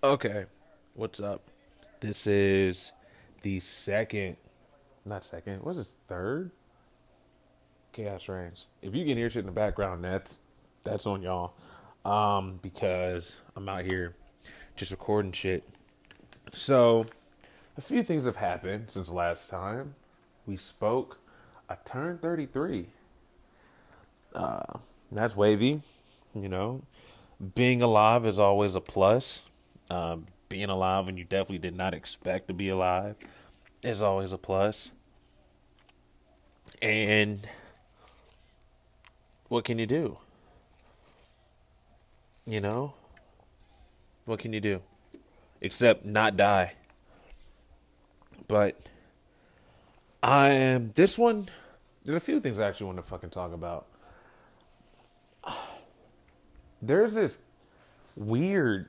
Okay, what's up? This is the second, not second, what's this, third? Chaos Reigns. If you can hear shit in the background, that's that's on y'all. Um, because I'm out here just recording shit. So, a few things have happened since last time we spoke. I turned 33. Uh, that's wavy, you know. Being alive is always a plus. Um, being alive when you definitely did not expect to be alive is always a plus. And what can you do? You know? What can you do? Except not die. But I am this one there's a few things I actually want to fucking talk about. There's this weird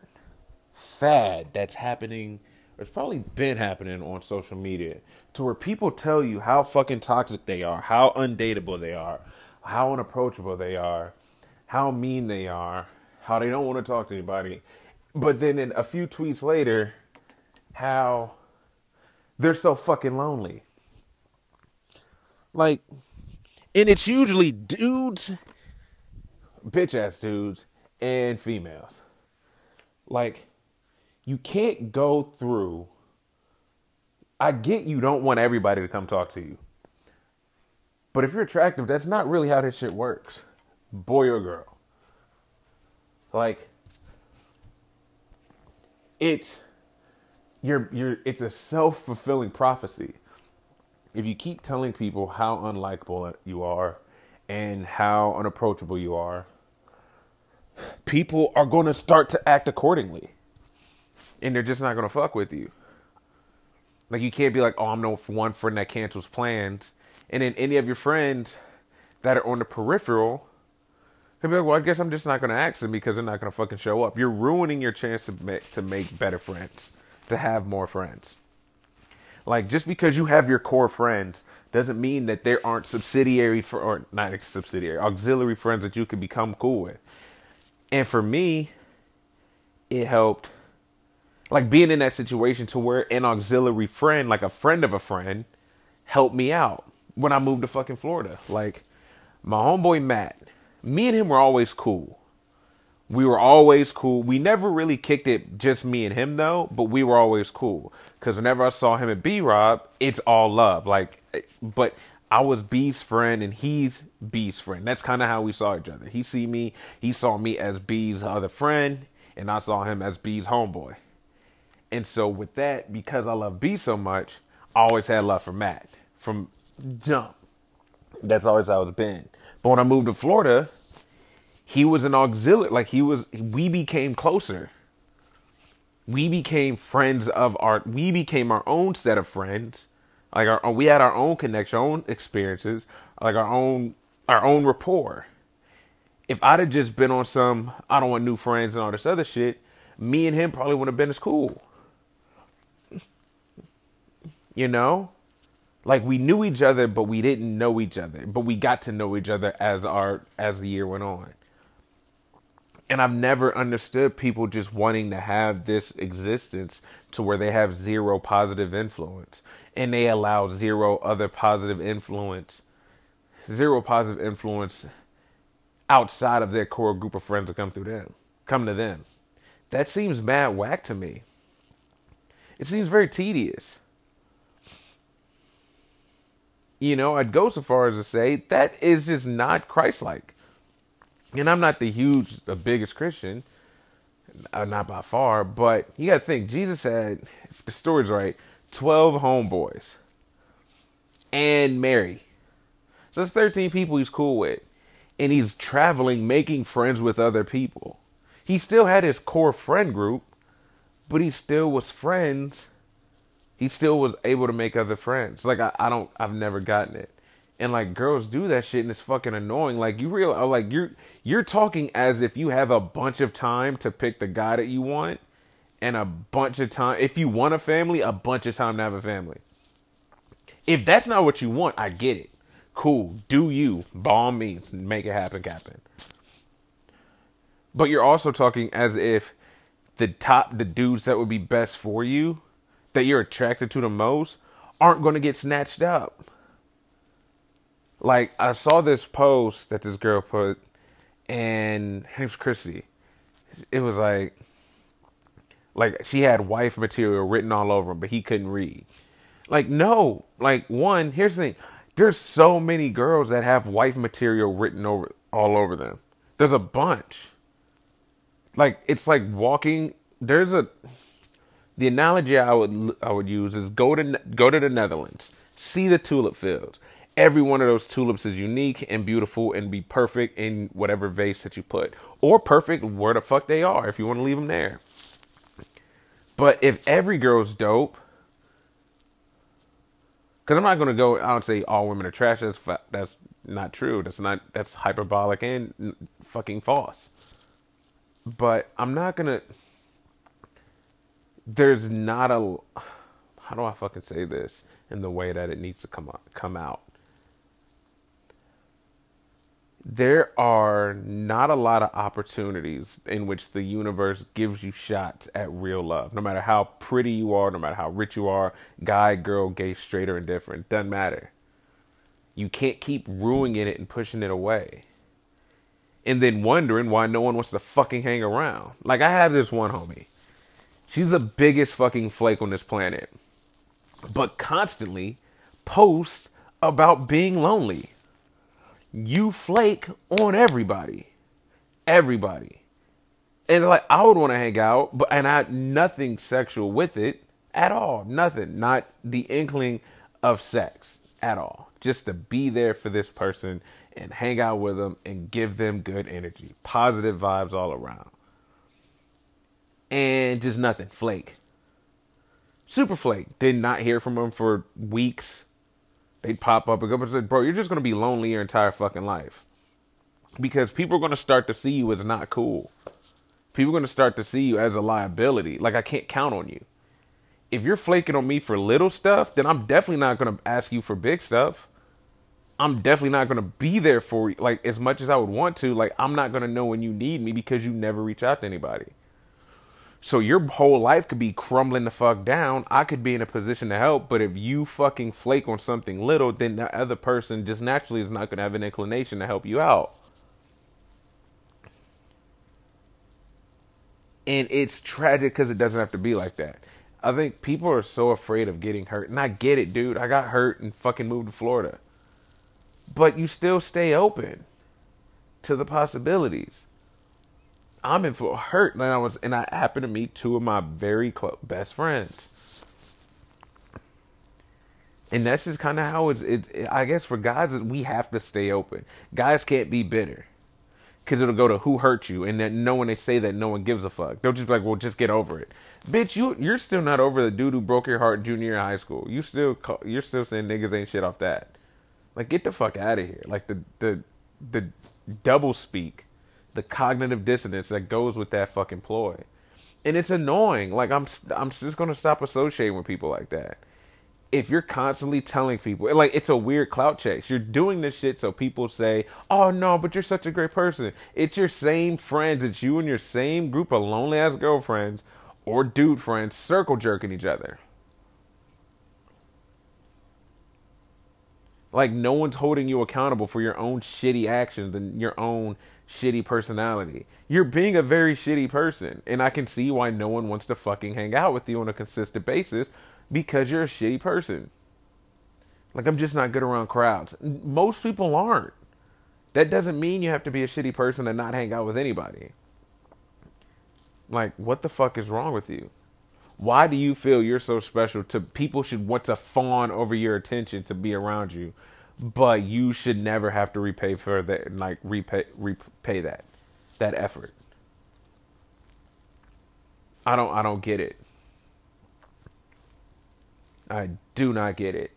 fad that's happening or it's probably been happening on social media to where people tell you how fucking toxic they are, how undateable they are, how unapproachable they are, how mean they are, how they don't want to talk to anybody. But then in a few tweets later, how they're so fucking lonely. Like, and it's usually dudes, bitch ass dudes, and females. Like, you can't go through. I get you don't want everybody to come talk to you. But if you're attractive, that's not really how this shit works. Boy or girl. Like it's you're you're it's a self-fulfilling prophecy. If you keep telling people how unlikable you are and how unapproachable you are, people are going to start to act accordingly and they're just not gonna fuck with you. Like you can't be like, oh, I'm no one friend that cancels plans, and then any of your friends that are on the peripheral could be like, well, I guess I'm just not gonna ask them because they're not gonna fucking show up. You're ruining your chance to make to make better friends, to have more friends. Like just because you have your core friends doesn't mean that there aren't subsidiary for or not subsidiary auxiliary friends that you could become cool with. And for me, it helped like being in that situation to where an auxiliary friend, like a friend of a friend, helped me out when I moved to fucking Florida. Like my homeboy Matt, me and him were always cool. We were always cool. We never really kicked it just me and him though, but we were always cool. Cause whenever I saw him at B Rob, it's all love. Like, but I was B's friend and he's B's friend. That's kind of how we saw each other. He see me, he saw me as B's other friend, and I saw him as B's homeboy. And so with that, because I love B so much, I always had love for Matt from jump. That's always how it's been. But when I moved to Florida, he was an auxiliary. Like he was, we became closer. We became friends of our. We became our own set of friends. Like our, we had our own connection, our own experiences, like our own, our own rapport. If I'd have just been on some, I don't want new friends and all this other shit, me and him probably wouldn't have been as cool you know? Like we knew each other, but we didn't know each other. But we got to know each other as our as the year went on. And I've never understood people just wanting to have this existence to where they have zero positive influence and they allow zero other positive influence, zero positive influence outside of their core group of friends to come through them, come to them. That seems mad whack to me. It seems very tedious you know, I'd go so far as to say that is just not Christ-like. And I'm not the huge, the biggest Christian, uh, not by far, but you got to think Jesus had, if the story's right, twelve homeboys and Mary. So that's thirteen people he's cool with, and he's traveling, making friends with other people. He still had his core friend group, but he still was friends he still was able to make other friends. Like I, I don't I've never gotten it. And like girls do that shit and it's fucking annoying. Like you real uh, like you're you're talking as if you have a bunch of time to pick the guy that you want and a bunch of time if you want a family, a bunch of time to have a family. If that's not what you want, I get it. Cool. Do you, by all means, make it happen, Captain. But you're also talking as if the top the dudes that would be best for you that you're attracted to the most aren't going to get snatched up. Like I saw this post that this girl put and her name's Chrissy. It was like like she had wife material written all over him, but he couldn't read. Like no, like one, here's the thing. There's so many girls that have wife material written over all over them. There's a bunch. Like it's like walking. There's a the analogy I would I would use is go to go to the Netherlands, see the tulip fields. Every one of those tulips is unique and beautiful and be perfect in whatever vase that you put, or perfect where the fuck they are if you want to leave them there. But if every girl's dope, because I'm not going to go out and say all women are trash. That's that's not true. That's not that's hyperbolic and fucking false. But I'm not gonna. There's not a. How do I fucking say this in the way that it needs to come out, come out? there are not a lot of opportunities in which the universe gives you shots at real love. No matter how pretty you are, no matter how rich you are, guy, girl, gay, straight, or indifferent, doesn't matter. You can't keep ruining it and pushing it away. And then wondering why no one wants to fucking hang around. Like, I have this one homie. She's the biggest fucking flake on this planet. But constantly posts about being lonely you flake on everybody. Everybody. And like I would want to hang out, but and I had nothing sexual with it at all. Nothing. Not the inkling of sex at all. Just to be there for this person and hang out with them and give them good energy. Positive vibes all around. And just nothing. Flake. Super flake. Did not hear from him for weeks they'd pop up and go, say, bro, you're just gonna be lonely your entire fucking life. Because people are gonna start to see you as not cool. People are gonna start to see you as a liability. Like I can't count on you. If you're flaking on me for little stuff, then I'm definitely not gonna ask you for big stuff. I'm definitely not gonna be there for you like as much as I would want to. Like I'm not gonna know when you need me because you never reach out to anybody. So your whole life could be crumbling the fuck down. I could be in a position to help, but if you fucking flake on something little, then the other person just naturally is not going to have an inclination to help you out. And it's tragic because it doesn't have to be like that. I think people are so afraid of getting hurt. And I get it, dude. I got hurt and fucking moved to Florida. But you still stay open to the possibilities. I'm in for hurt. And I was, and I happened to meet two of my very best friends. And that's just kind of how it's, it's. I guess for guys, we have to stay open. Guys can't be bitter, because it'll go to who hurt you, and then no one they say that no one gives a fuck. They'll just be like, "Well, just get over it." Bitch, you you're still not over the dude who broke your heart junior year high school. You still you're still saying niggas ain't shit off that. Like, get the fuck out of here. Like the the the double speak the cognitive dissonance that goes with that fucking ploy. And it's annoying. Like I'm I'm just going to stop associating with people like that. If you're constantly telling people like it's a weird clout chase. You're doing this shit so people say, "Oh no, but you're such a great person." It's your same friends, it's you and your same group of lonely ass girlfriends or dude friends circle jerking each other. Like no one's holding you accountable for your own shitty actions and your own shitty personality. You're being a very shitty person, and I can see why no one wants to fucking hang out with you on a consistent basis because you're a shitty person. Like I'm just not good around crowds. Most people aren't. That doesn't mean you have to be a shitty person and not hang out with anybody. Like what the fuck is wrong with you? Why do you feel you're so special to people should want to fawn over your attention to be around you but you should never have to repay for that like repay repay that that effort. I don't i don't get it. I do not get it.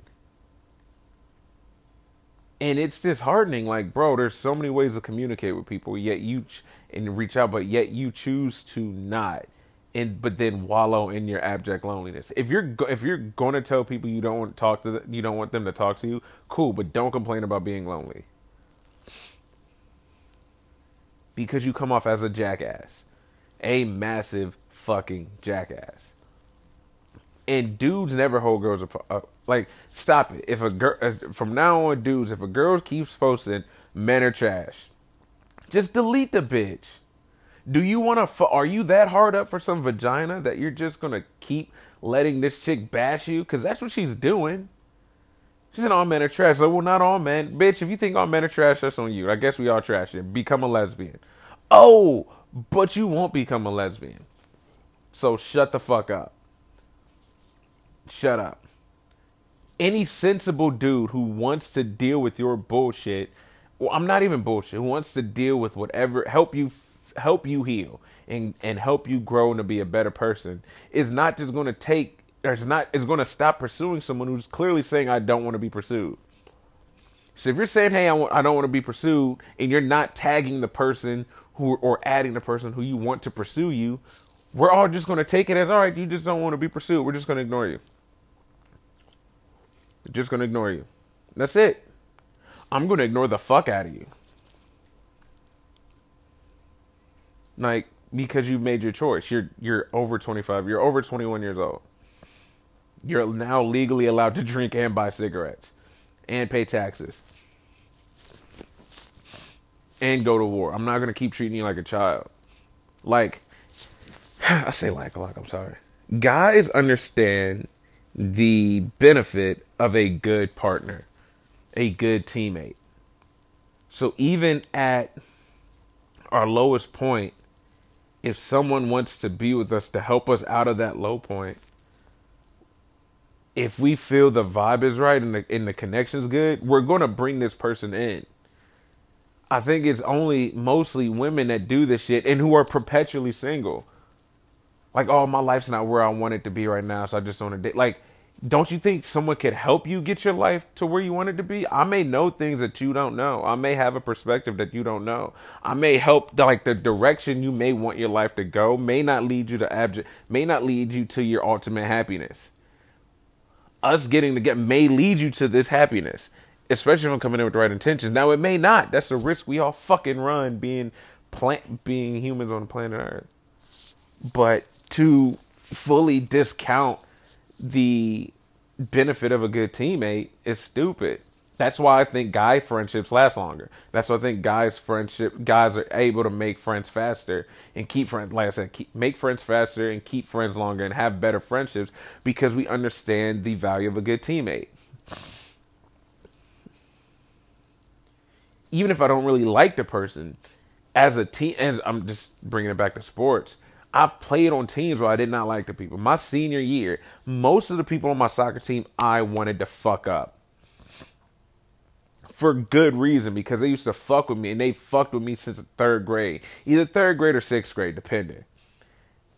And it's disheartening like bro there's so many ways to communicate with people yet you ch- and reach out but yet you choose to not and but then wallow in your abject loneliness. If you're if you're going to tell people you don't want to talk to you don't want them to talk to you, cool, but don't complain about being lonely. Because you come off as a jackass. A massive fucking jackass. And dudes never hold girls up. Uh, like, stop it. If a girl, uh, from now on, dudes, if a girl keeps posting men are trash, just delete the bitch. Do you want to? Are you that hard up for some vagina that you're just gonna keep letting this chick bash you? Because that's what she's doing. She said all men are trash. Like, well, not all men. Bitch, if you think all men are trash, that's on you. I guess we all trash it. Become a lesbian. Oh, but you won't become a lesbian. So shut the fuck up. Shut up. Any sensible dude who wants to deal with your bullshit, well, I'm not even bullshit, who wants to deal with whatever, help you help you heal and and help you grow and to be a better person is not just going to take or it's not it's going to stop pursuing someone who's clearly saying I don't want to be pursued. So if you're saying, "Hey, I, don't want to be pursued," and you're not tagging the person who or adding the person who you want to pursue you, we're all just going to take it as, "All right, you just don't want to be pursued. We're just going to ignore you. We're just going to ignore you." That's it. I'm going to ignore the fuck out of you. Like because you've made your choice. You're you're over 25. You're over 21 years old. You're now legally allowed to drink and buy cigarettes and pay taxes and go to war. I'm not going to keep treating you like a child. Like, I say like a lot, I'm sorry. Guys understand the benefit of a good partner, a good teammate. So even at our lowest point, if someone wants to be with us to help us out of that low point, if we feel the vibe is right and the and the connection's good, we're gonna bring this person in. I think it's only mostly women that do this shit and who are perpetually single. Like, oh, my life's not where I want it to be right now, so I just want to date. Like, don't you think someone could help you get your life to where you want it to be? I may know things that you don't know. I may have a perspective that you don't know. I may help the, like the direction you may want your life to go may not lead you to abject, may not lead you to your ultimate happiness us getting to get may lead you to this happiness, especially if I'm coming in with the right intentions. Now it may not. That's a risk we all fucking run being plant being humans on the planet Earth. But to fully discount the benefit of a good teammate is stupid. That's why I think guy friendships last longer. That's why I think guys friendship guys are able to make friends faster and keep friends. Like I said, keep, make friends faster and keep friends longer and have better friendships because we understand the value of a good teammate. Even if I don't really like the person, as a team, as I'm just bringing it back to sports, I've played on teams where I did not like the people. My senior year, most of the people on my soccer team I wanted to fuck up for good reason because they used to fuck with me and they fucked with me since third grade, either third grade or sixth grade, depending.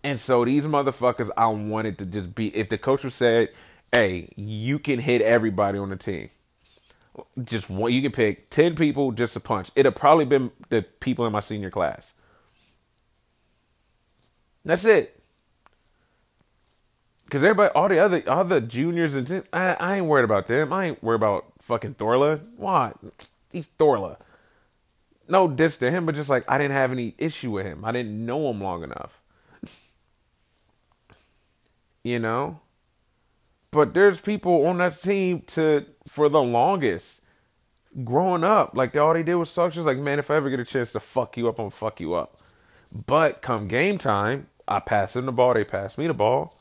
And so these motherfuckers, I wanted to just be. If the coach was said, "Hey, you can hit everybody on the team," just one, you can pick ten people just to punch. It'd probably been the people in my senior class. That's it. Cause everybody, all the other, all the juniors and I, I ain't worried about them. I ain't worried about fucking Thorla. What? He's Thorla. No diss to him, but just like I didn't have any issue with him. I didn't know him long enough. you know? But there's people on that team to for the longest growing up. Like they all they did was talk just like, man, if I ever get a chance to fuck you up, I'm gonna fuck you up. But come game time, I pass them the ball, they pass me the ball.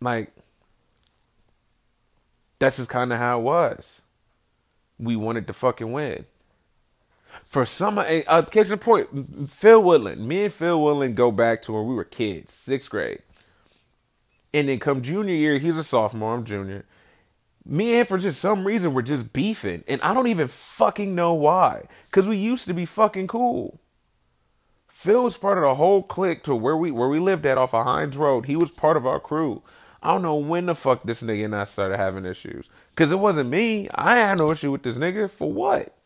Like that's just kind of how it was. We wanted to fucking win. For some, a, a case in point, Phil Woodland. Me and Phil Woodland go back to when we were kids, sixth grade. And then come junior year, he's a sophomore, I'm junior. Me and him, for just some reason, we're just beefing. And I don't even fucking know why. Because we used to be fucking cool. Phil was part of the whole clique to where we where we lived at off of Hines Road. He was part of our crew. I don't know when the fuck this nigga and I started having issues. Cause it wasn't me. I had no issue with this nigga. For what?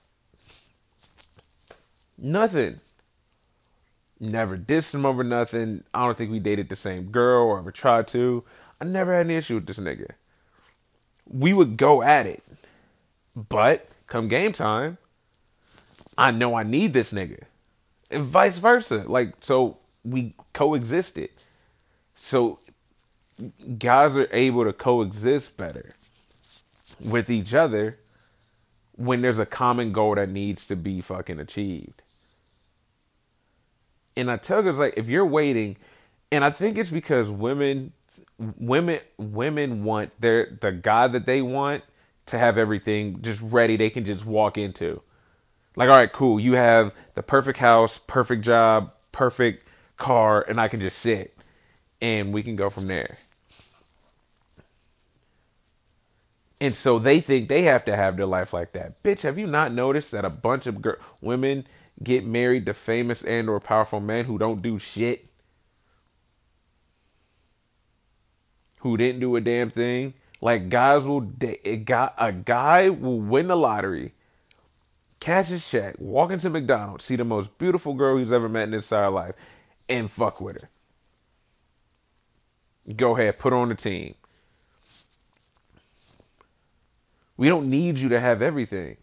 Nothing. Never dissed him over nothing. I don't think we dated the same girl or ever tried to. I never had any issue with this nigga. We would go at it. But come game time, I know I need this nigga. And vice versa. Like so we coexisted. So guys are able to coexist better with each other when there's a common goal that needs to be fucking achieved. And I tell guys like if you're waiting, and I think it's because women women women want their the guy that they want to have everything just ready they can just walk into. Like, all right, cool. You have the perfect house, perfect job, perfect car, and I can just sit and we can go from there. And so they think they have to have their life like that. Bitch, have you not noticed that a bunch of women get married to famous and or powerful men who don't do shit? Who didn't do a damn thing? Like guys will a guy, a guy will win the lottery, catch his check, walk into McDonald's, see the most beautiful girl he's ever met in his entire life, and fuck with her. Go ahead, put on the team. We don't need you to have everything.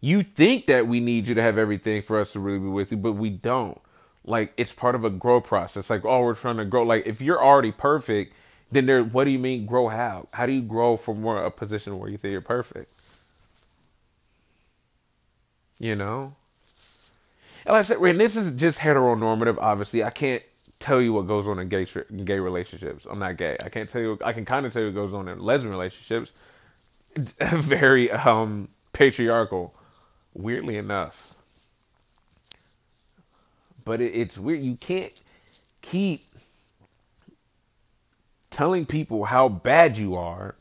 You think that we need you to have everything for us to really be with you, but we don't. Like it's part of a grow process. Like, oh, we're trying to grow. Like if you're already perfect, then there what do you mean grow how? How do you grow from a position where you think you're perfect? You know? And like I said, and this is just heteronormative, obviously. I can't tell you what goes on in gay gay relationships. I'm not gay. I can't tell you I can kind of tell you what goes on in lesbian relationships. It's very um patriarchal, weirdly enough. But it, it's weird. You can't keep telling people how bad you are,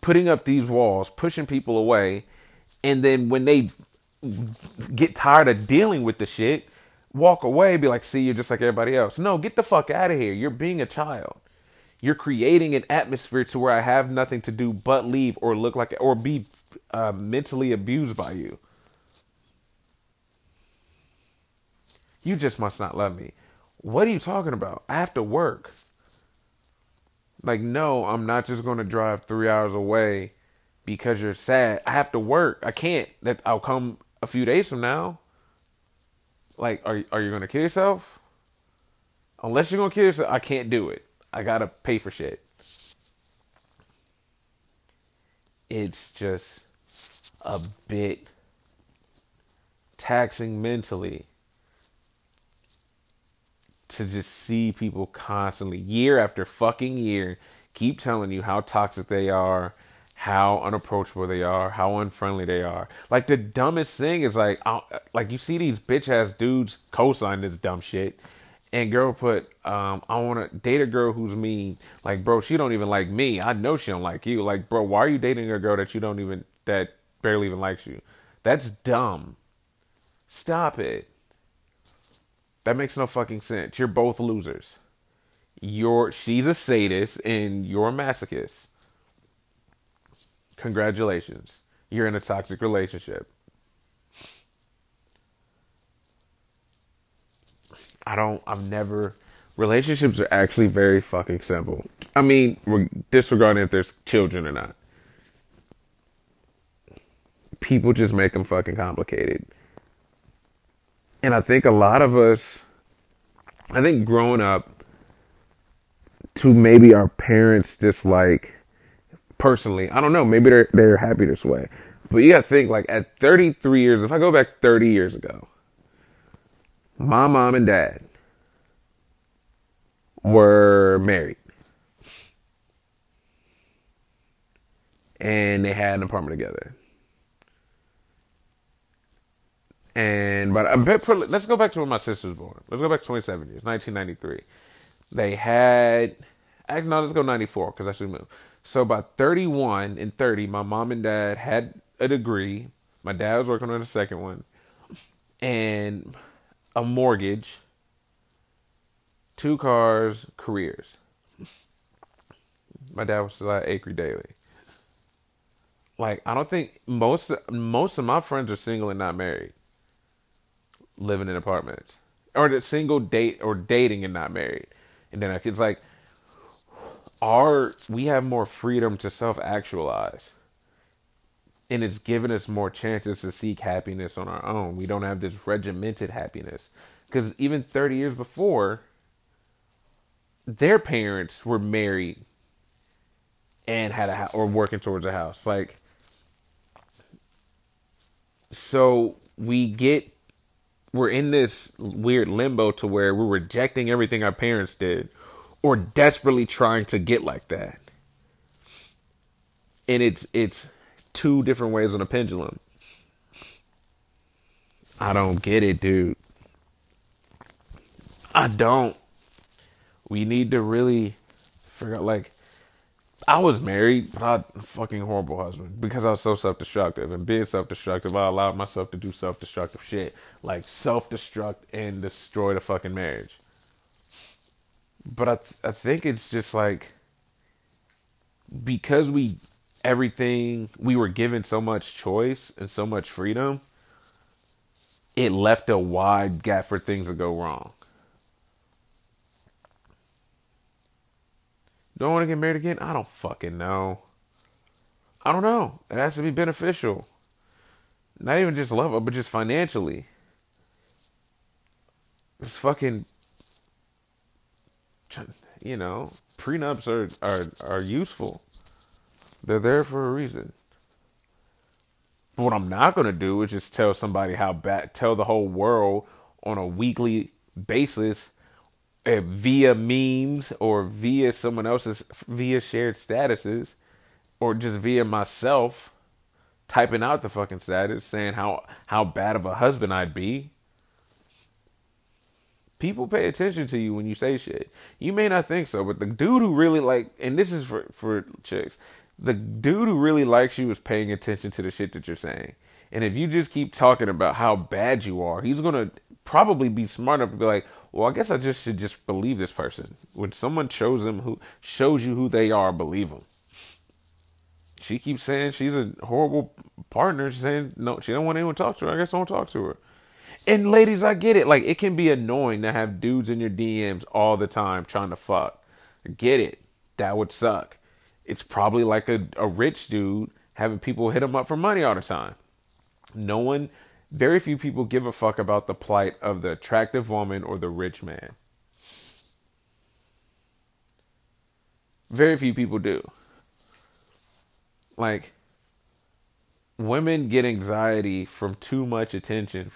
putting up these walls, pushing people away, and then when they get tired of dealing with the shit, walk away, be like, see, you're just like everybody else. No, get the fuck out of here. You're being a child. You're creating an atmosphere to where I have nothing to do but leave or look like or be uh, mentally abused by you. You just must not love me. What are you talking about? I have to work. Like, no, I'm not just going to drive three hours away because you're sad. I have to work. I can't. That I'll come a few days from now. Like, are are you to kill yourself? Unless you're to kill yourself, I can't do it. I gotta pay for shit. It's just a bit taxing mentally to just see people constantly, year after fucking year, keep telling you how toxic they are, how unapproachable they are, how unfriendly they are. Like the dumbest thing is like, like you see these bitch ass dudes co-sign this dumb shit, and girl put, um, I want to date a girl who's mean. Like, bro, she don't even like me. I know she don't like you. Like, bro, why are you dating a girl that you don't even that barely even likes you? That's dumb. Stop it. That makes no fucking sense. You're both losers. You're she's a sadist and you're a masochist. Congratulations. You're in a toxic relationship. I don't I've never relationships are actually very fucking simple. I mean, disregarding if there's children or not. People just make them fucking complicated. And I think a lot of us, I think growing up to maybe our parents just like, personally, I don't know, maybe they're, they're happy this way. But you gotta think like at 33 years, if I go back 30 years ago, my mom and dad were married. And they had an apartment together. And but I'm let's go back to when my sister was born. Let's go back 27 years, 1993. They had actually no, let's go 94 because I should move. So by 31 and 30, my mom and dad had a degree. My dad was working on a second one, and a mortgage, two cars, careers. My dad was still at Acre Daily. Like I don't think most most of my friends are single and not married living in apartments or the single date or dating and not married. And then it's like our we have more freedom to self actualize. and it's given us more chances to seek happiness on our own. We don't have this regimented happiness. Because even 30 years before, their parents were married and had a house or working towards a house. Like, so we get, we're in this weird limbo to where we're rejecting everything our parents did or desperately trying to get like that. And it's, it's, two different ways on a pendulum. I don't get it, dude. I don't. We need to really figure out, like, I was married, but I a fucking horrible husband because I was so self destructive. And being self destructive, I allowed myself to do self destructive shit. Like self destruct and destroy the fucking marriage. But I, th- I think it's just like because we everything we were given so much choice and so much freedom it left a wide gap for things to go wrong. Don't want to get married again? I don't fucking know. I don't know. It has to be beneficial. Not even just love but just financially. It's fucking you know prenups are are are useful they're there for a reason. But what I'm not going to do is just tell somebody how bad, tell the whole world on a weekly basis uh, via memes or via someone else's, via shared statuses or just via myself typing out the fucking status saying how, how bad of a husband I'd be. People pay attention to you when you say shit. You may not think so, but the dude who really like, and this is for, for chicks, the dude who really likes you is paying attention to the shit that you're saying. And if you just keep talking about how bad you are, he's gonna probably be smart enough to be like, "Well, I guess I just should just believe this person." When someone shows them who shows you who they are, believe them. She keeps saying she's a horrible partner. She's saying no, she don't want anyone to talk to her. I guess I don't talk to her. And ladies, I get it. Like it can be annoying to have dudes in your DMs all the time trying to fuck. Get it. That would suck it's probably like a, a rich dude having people hit him up for money all the time. No one, very few people give a fuck about the plight of the attractive woman or the rich man. Very few people do. Like, women get anxiety from too much attention,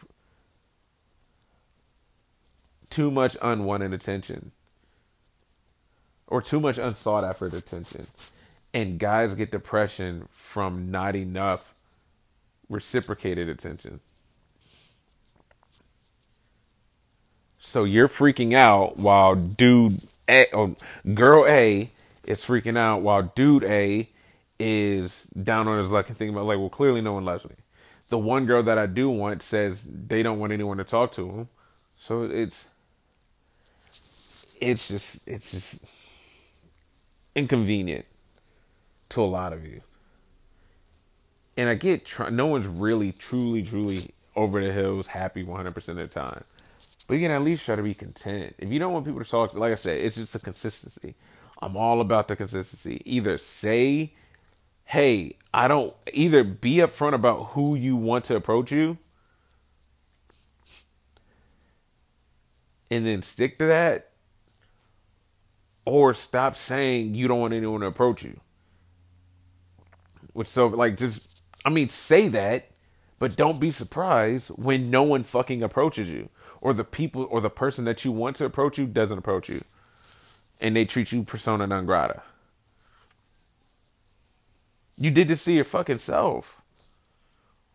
too much unwanted attention, or too much unsought after attention and guys get depression from not enough reciprocated attention. So you're freaking out while dude A, or girl A is freaking out while dude A is down on his luck and thinking about like, well, clearly no one loves me. The one girl that I do want says they don't want anyone to talk to him. So it's it's just it's just inconvenient to a lot of you. And I get tr- no one's really, truly, truly over the hills happy 100% of the time. But you can at least try to be content. If you don't want people to talk, like I said, it's just the consistency. I'm all about the consistency. Either say, hey, I don't, either be upfront about who you want to approach you, and then stick to that, or stop saying you don't want anyone to approach you. Which so like just I mean say that, but don't be surprised when no one fucking approaches you or the people or the person that you want to approach you doesn't approach you. And they treat you persona non grata. You did this to your fucking self.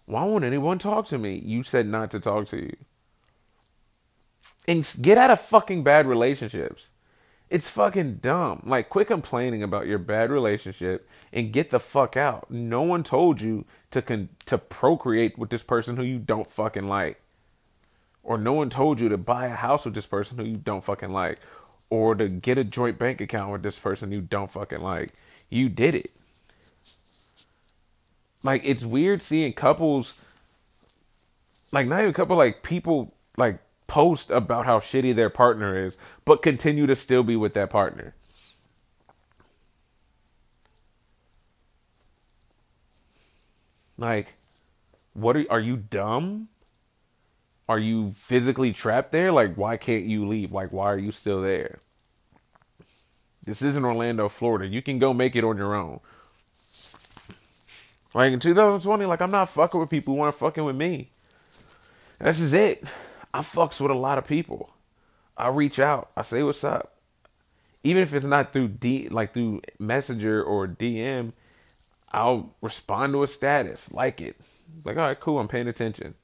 Why won't anyone talk to me? You said not to talk to you. And get out of fucking bad relationships. It's fucking dumb. Like, quit complaining about your bad relationship and get the fuck out. No one told you to con- to procreate with this person who you don't fucking like, or no one told you to buy a house with this person who you don't fucking like, or to get a joint bank account with this person you don't fucking like. You did it. Like, it's weird seeing couples, like not even a couple, like people, like post about how shitty their partner is, but continue to still be with that partner. Like, what are are you dumb? Are you physically trapped there? Like, why can't you leave? Like, why are you still there? This isn't Orlando, Florida. You can go make it on your own. Like in 2020, like I'm not fucking with people who aren't fucking with me. This is it. I fucks with a lot of people. I reach out. I say what's up. Even if it's not through D like through Messenger or DM, I'll respond to a status, like it. Like, all right, cool, I'm paying attention.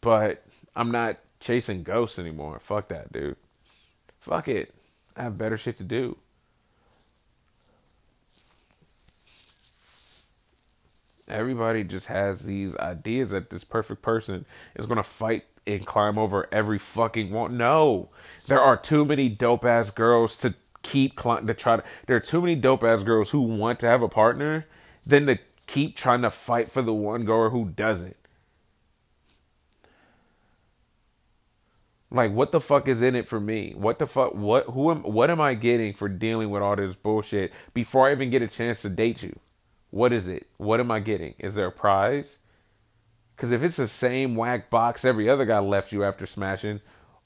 But I'm not chasing ghosts anymore. Fuck that, dude. Fuck it. I have better shit to do. Everybody just has these ideas that this perfect person is gonna fight and climb over every fucking one. No, there are too many dope ass girls to keep cl- to try to. There are too many dope ass girls who want to have a partner than to keep trying to fight for the one girl who doesn't. Like, what the fuck is in it for me? What the fuck? What? Who am? What am I getting for dealing with all this bullshit before I even get a chance to date you? What is it? What am I getting? Is there a prize? Because if it's the same whack box every other guy left you after smashing,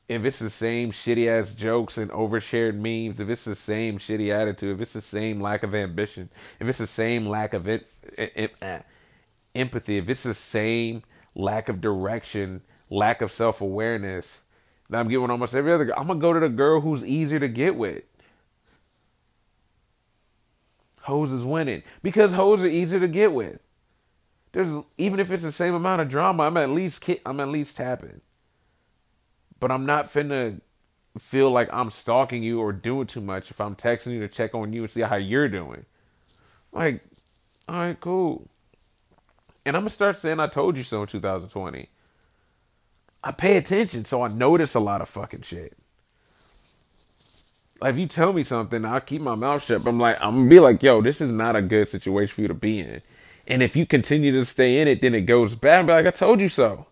if it's the same shitty ass jokes and overshared memes, if it's the same shitty attitude, if it's the same lack of ambition, if it's the same lack of it, it, uh, empathy, if it's the same lack of direction, lack of self awareness I'm getting almost every other girl, I'm gonna go to the girl who's easier to get with. Hoes is winning because hoes are easier to get with. There's even if it's the same amount of drama, I'm at least I'm at least tapping. But I'm not finna feel like I'm stalking you or doing too much if I'm texting you to check on you and see how you're doing. Like, all right, cool. And I'm gonna start saying I told you so in 2020. I pay attention, so I notice a lot of fucking shit. Like if you tell me something, I'll keep my mouth shut. But I'm like, I'm gonna be like, yo, this is not a good situation for you to be in. And if you continue to stay in it, then it goes bad. But like, I told you so.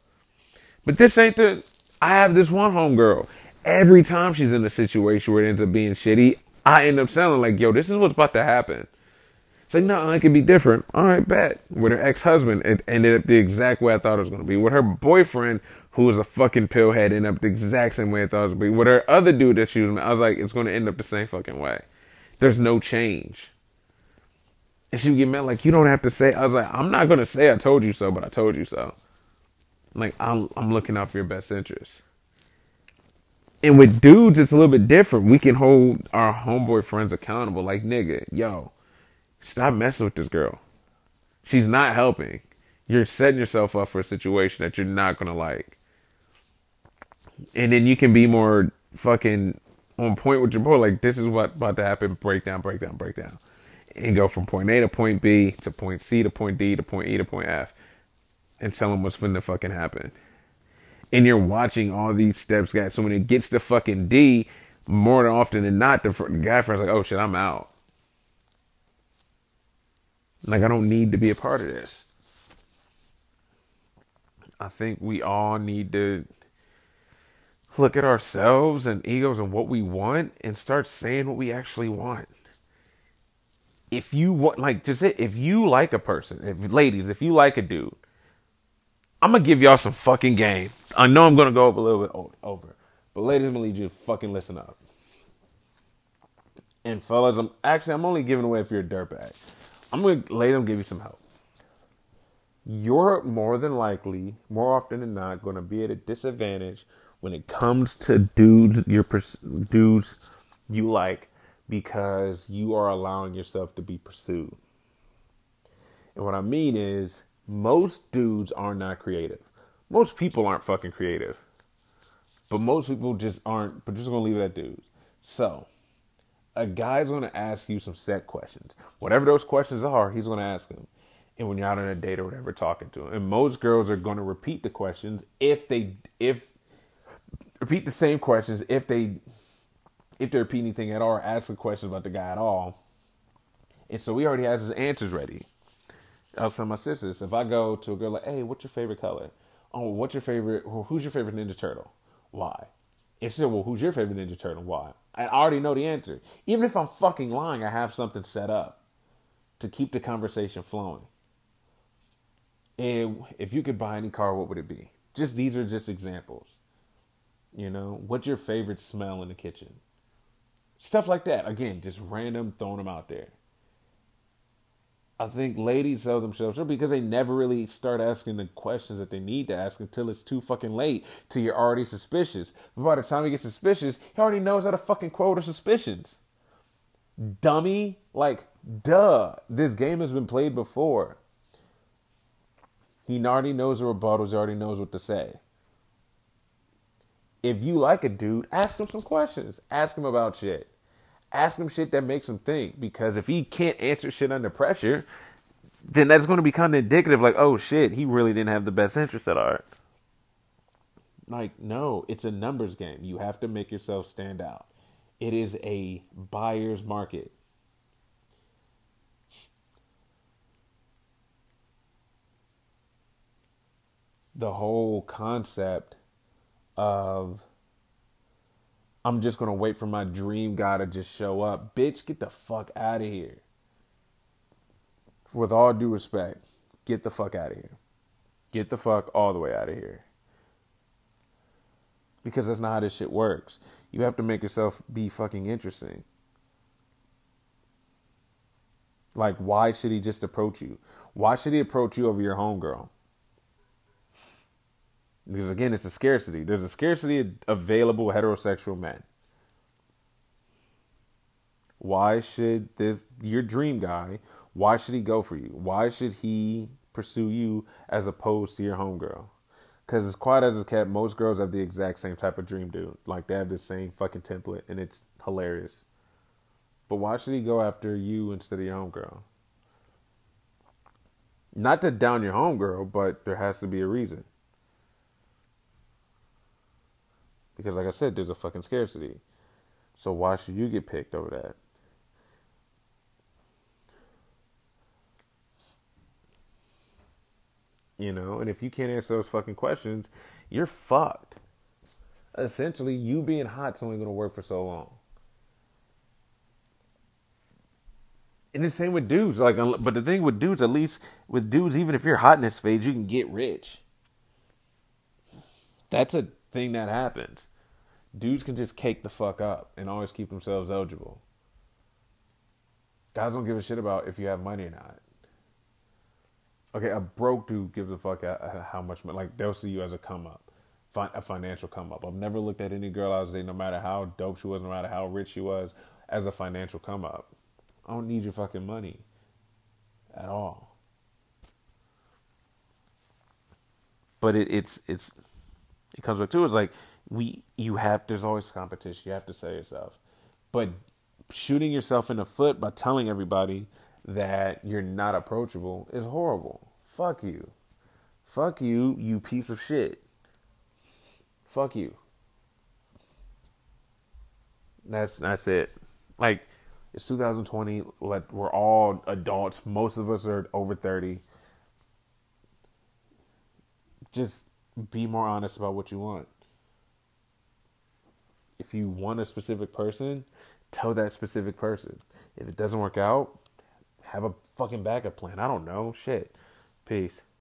But this ain't the. I have this one homegirl. Every time she's in a situation where it ends up being shitty, I end up sounding like, yo, this is what's about to happen. It's like, no, it could be different. All right, bet. With her ex husband, it ended up the exact way I thought it was going to be. With her boyfriend, who was a fucking pillhead, ended up the exact same way I thought it going be. With her other dude that she was, I was like, it's going to end up the same fucking way. There's no change. And she would get mad, like, you don't have to say, I was like, I'm not going to say I told you so, but I told you so. Like, I'm, I'm looking out for your best interest. And with dudes, it's a little bit different. We can hold our homeboy friends accountable. Like, nigga, yo, Stop messing with this girl. She's not helping. You're setting yourself up for a situation that you're not gonna like. And then you can be more fucking on point with your boy. Like this is what about to happen. Breakdown, breakdown, breakdown. And go from point A to point B to point C to point D to point E to point F, and tell them what's gonna fucking happen. And you're watching all these steps, guys. So when it gets to fucking D, more than often than not, the guy friend's like, "Oh shit, I'm out." Like, I don't need to be a part of this. I think we all need to look at ourselves and egos and what we want and start saying what we actually want. If you want, like, just it, if you like a person, if ladies, if you like a dude, I'm gonna give y'all some fucking game. I know I'm gonna go up a little bit over, but ladies, I'm gonna need you to fucking listen up. And fellas, I'm actually I'm only giving away if you're a dirtbag. I'm to let them give you some help. You're more than likely, more often than not, to be at a disadvantage when it comes to dudes, your dudes you like, because you are allowing yourself to be pursued. And what I mean is, most dudes are not creative. Most people aren't fucking creative. But most people just aren't, but just gonna leave it at dudes. So, a guy's to ask you some set questions. Whatever those questions are, he's to ask them. And when you're out on a date or whatever, talking to him, and most girls are to repeat the questions if they if repeat the same questions if they if they repeat anything at all or ask the questions about the guy at all. And so he already has his answers ready. I'll tell my sisters if I go to a girl like, "Hey, what's your favorite color? Oh, what's your favorite? Who's your favorite Ninja Turtle? Why?" And she said, "Well, who's your favorite Ninja Turtle? Why?" I already know the answer. Even if I'm fucking lying, I have something set up to keep the conversation flowing. And if you could buy any car, what would it be? Just these are just examples. You know, what's your favorite smell in the kitchen? Stuff like that. Again, just random throwing them out there. I think ladies sell themselves because they never really start asking the questions that they need to ask until it's too fucking late. Till you're already suspicious. But by the time you get suspicious, he already knows how to fucking quote of suspicions. Dummy, like, duh. This game has been played before. He already knows the rebuttals. He already knows what to say. If you like a dude, ask him some questions. Ask him about shit ask him shit that makes him think. Because if he can't answer shit under pressure, then that's going to be kind of indicative like, oh shit, he really didn't have the best interest at heart. Like, no, it's a numbers game. You have to make yourself stand out. It is a buyer's market. The whole concept of I'm just gonna wait for my dream guy to just show up. Bitch, get the fuck out of here. With all due respect, get the fuck out of here. Get the fuck all the way out of here. Because that's not how this shit works. You have to make yourself be fucking interesting. Like, why should he just approach you? Why should he approach you over your homegirl? Because again, it's a scarcity. There's a scarcity of available heterosexual men. Why should this your dream guy? Why should he go for you? Why should he pursue you as opposed to your homegirl? Because as quiet as it's kept, most girls have the exact same type of dream dude. Like they have the same fucking template, and it's hilarious. But why should he go after you instead of your homegirl? Not to down your homegirl, but there has to be a reason. Because, like I said, there's a fucking scarcity. So why should you get picked over that? You know, and if you can't answer those fucking questions, you're fucked. Essentially, you being hot's only going to work for so long. And the same with dudes. Like, but the thing with dudes, at least with dudes, even if you're hot in this phase, you can get rich. That's a thing that happens dudes can just cake the fuck up and always keep themselves eligible. Guys don't give a shit about if you have money or not. Okay, a broke dude gives a fuck how much money. Like they'll see you as a come up, a financial come up. I've never looked at any girl I was dating, no matter how dope she was, no matter how rich she was, as a financial come up. I don't need your fucking money at all. But it, it's it's it comes back to it's like we you have there's always competition. You have to sell yourself. But shooting yourself in the foot by telling everybody that you're not approachable is horrible. Fuck you. Fuck you, you piece of shit. Fuck you. That's that's it. Like it's 2020. Let we're all adults. Most of us are over 30. Just be more honest about what you want if you want a specific person, tell that specific person. If it doesn't work out, have a fucking backup plan. I don't know. Shit. Peace.